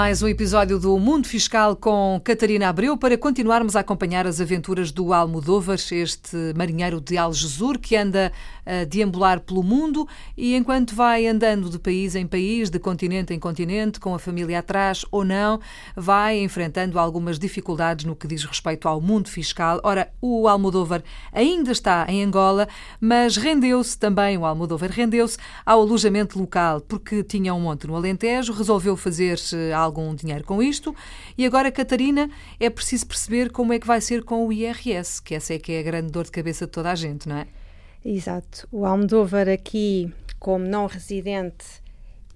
Mais um episódio do Mundo Fiscal com Catarina Abreu para continuarmos a acompanhar as aventuras do Almodóvar, este marinheiro de Algesur que anda a deambular pelo mundo e enquanto vai andando de país em país, de continente em continente, com a família atrás ou não, vai enfrentando algumas dificuldades no que diz respeito ao mundo fiscal. Ora, o Almodóvar ainda está em Angola, mas rendeu-se também, o Almodóvar rendeu-se ao alojamento local, porque tinha um monte no Alentejo, resolveu fazer algum dinheiro com isto. E agora, Catarina, é preciso perceber como é que vai ser com o IRS, que essa é que é a grande dor de cabeça de toda a gente, não é? Exato. O Almodóvar aqui, como não residente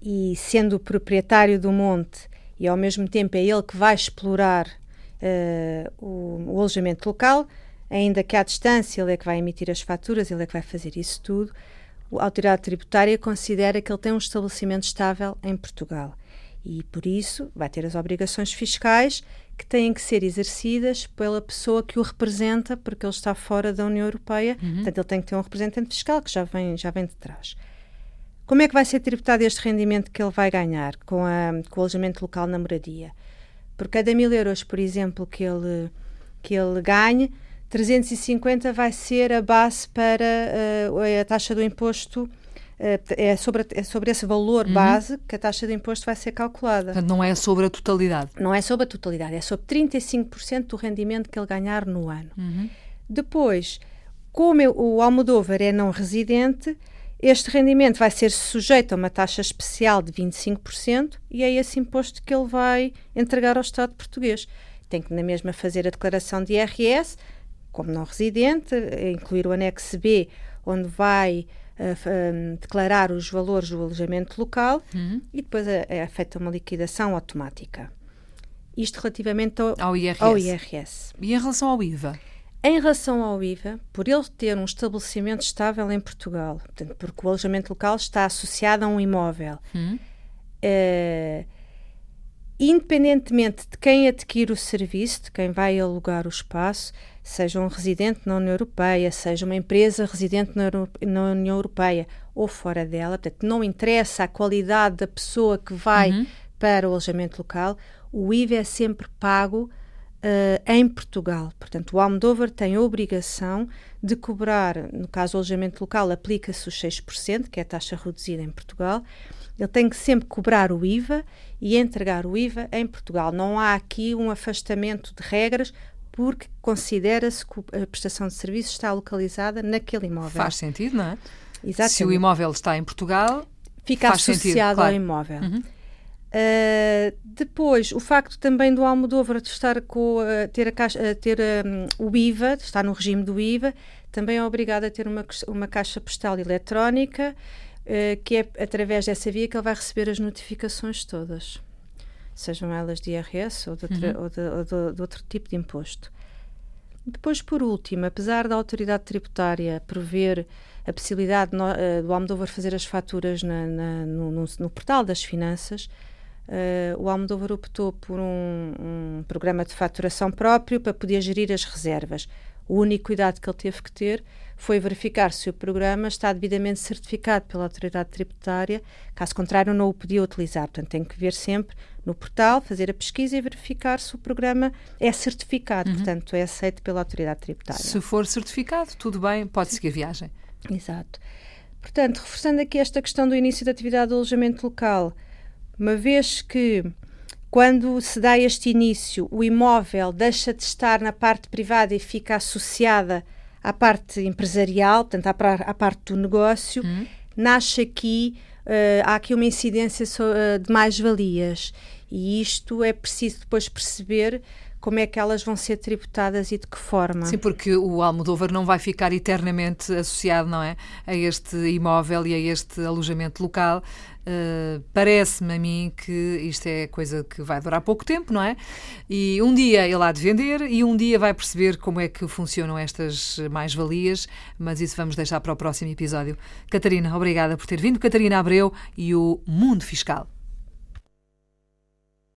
e sendo o proprietário do monte, e ao mesmo tempo é ele que vai explorar uh, o, o alojamento local, ainda que à distância ele é que vai emitir as faturas, ele é que vai fazer isso tudo, a autoridade tributária considera que ele tem um estabelecimento estável em Portugal e, por isso, vai ter as obrigações fiscais que têm que ser exercidas pela pessoa que o representa, porque ele está fora da União Europeia. Uhum. Portanto, ele tem que ter um representante fiscal que já vem, já vem de trás. Como é que vai ser tributado este rendimento que ele vai ganhar com, a, com o alojamento local na moradia? Por cada mil euros, por exemplo, que ele, que ele ganhe, 350 vai ser a base para uh, a taxa do imposto é sobre, é sobre esse valor uhum. base que a taxa de imposto vai ser calculada. Portanto, não é sobre a totalidade. Não é sobre a totalidade, é sobre 35% do rendimento que ele ganhar no ano. Uhum. Depois, como o Almodóvar é não residente, este rendimento vai ser sujeito a uma taxa especial de 25% e é esse imposto que ele vai entregar ao Estado português. Tem que, na mesma, fazer a declaração de IRS, como não residente, incluir o anexo B, onde vai uh, declarar os valores do alojamento local uhum. e depois é, é, feita uma liquidação automática. Isto relativamente ao, ao, IRS. ao IRS. E em relação ao IVA? Em relação ao IVA, por ele ter um estabelecimento estável em Portugal, portanto, porque o alojamento local está associado a um imóvel, uhum. uh, independentemente de quem adquire o serviço, de quem vai alugar o espaço, seja um residente na União Europeia, seja uma empresa residente na, União Europeia ou fora dela, portanto, não interessa a qualidade da pessoa que vai uhum. para o alojamento local, o IVA é sempre pago Uh, em Portugal. Portanto, o Almodóvar tem a obrigação de cobrar, no caso o alojamento local, aplica-se os 6%, que é a taxa reduzida em Portugal. Ele tem que sempre cobrar o IVA e entregar o IVA em Portugal. Não há aqui um afastamento de regras porque considera-se que a prestação de serviço está localizada naquele imóvel. Faz sentido, não é? Exatamente. Se o imóvel está em Portugal, fica associado sentido, claro. ao imóvel. Uhum. Uh, depois, o facto também do Almodóvar de estar com, uh, ter, a caixa, uh, ter um, o IVA, estar no regime do IVA, também é obrigado a ter uma, uma caixa postal eletrónica, que é através dessa via que ele vai receber as notificações todas sejam elas de IRS ou de, outra, uhum. ou de, ou de, de outro tipo de imposto. Depois, por último, apesar da autoridade tributária prever a possibilidade no, uh, do Almodóvar fazer as faturas na, na, no, no, no, portal das finanças, uh, o Almodóvar optou por um, um, programa de faturação próprio para poder gerir as reservas. O único cuidado que ele teve que ter foi verificar se o programa está devidamente certificado pela autoridade tributária, caso contrário, não o podia utilizar. Portanto, tem que ver sempre no portal, fazer a pesquisa e verificar se o programa é certificado, uhum. portanto, é aceito pela autoridade tributária. Se for certificado, tudo bem, pode seguir a viagem. Exato. Portanto, reforçando aqui esta questão do início da atividade do alojamento local, uma vez que quando se dá este início, o imóvel deixa de estar na parte privada e fica associada à parte empresarial, portanto, à, parte do negócio, uhum. nasce aqui, uh, há aqui uma incidência uh, de mais-valias. E isto é preciso depois perceber como é que elas vão ser tributadas e de que forma. Sim, porque o Almodóvar não vai ficar eternamente associado, não é? A este imóvel e a este alojamento local. Uh, Parece-me a mim que isto é coisa que vai durar pouco tempo, não é? E um dia ele há de vender e um dia vai perceber como é que funcionam estas mais-valias, mas isso vamos deixar para o próximo episódio. Catarina, obrigada por ter vindo. Catarina Abreu e o Mundo Fiscal.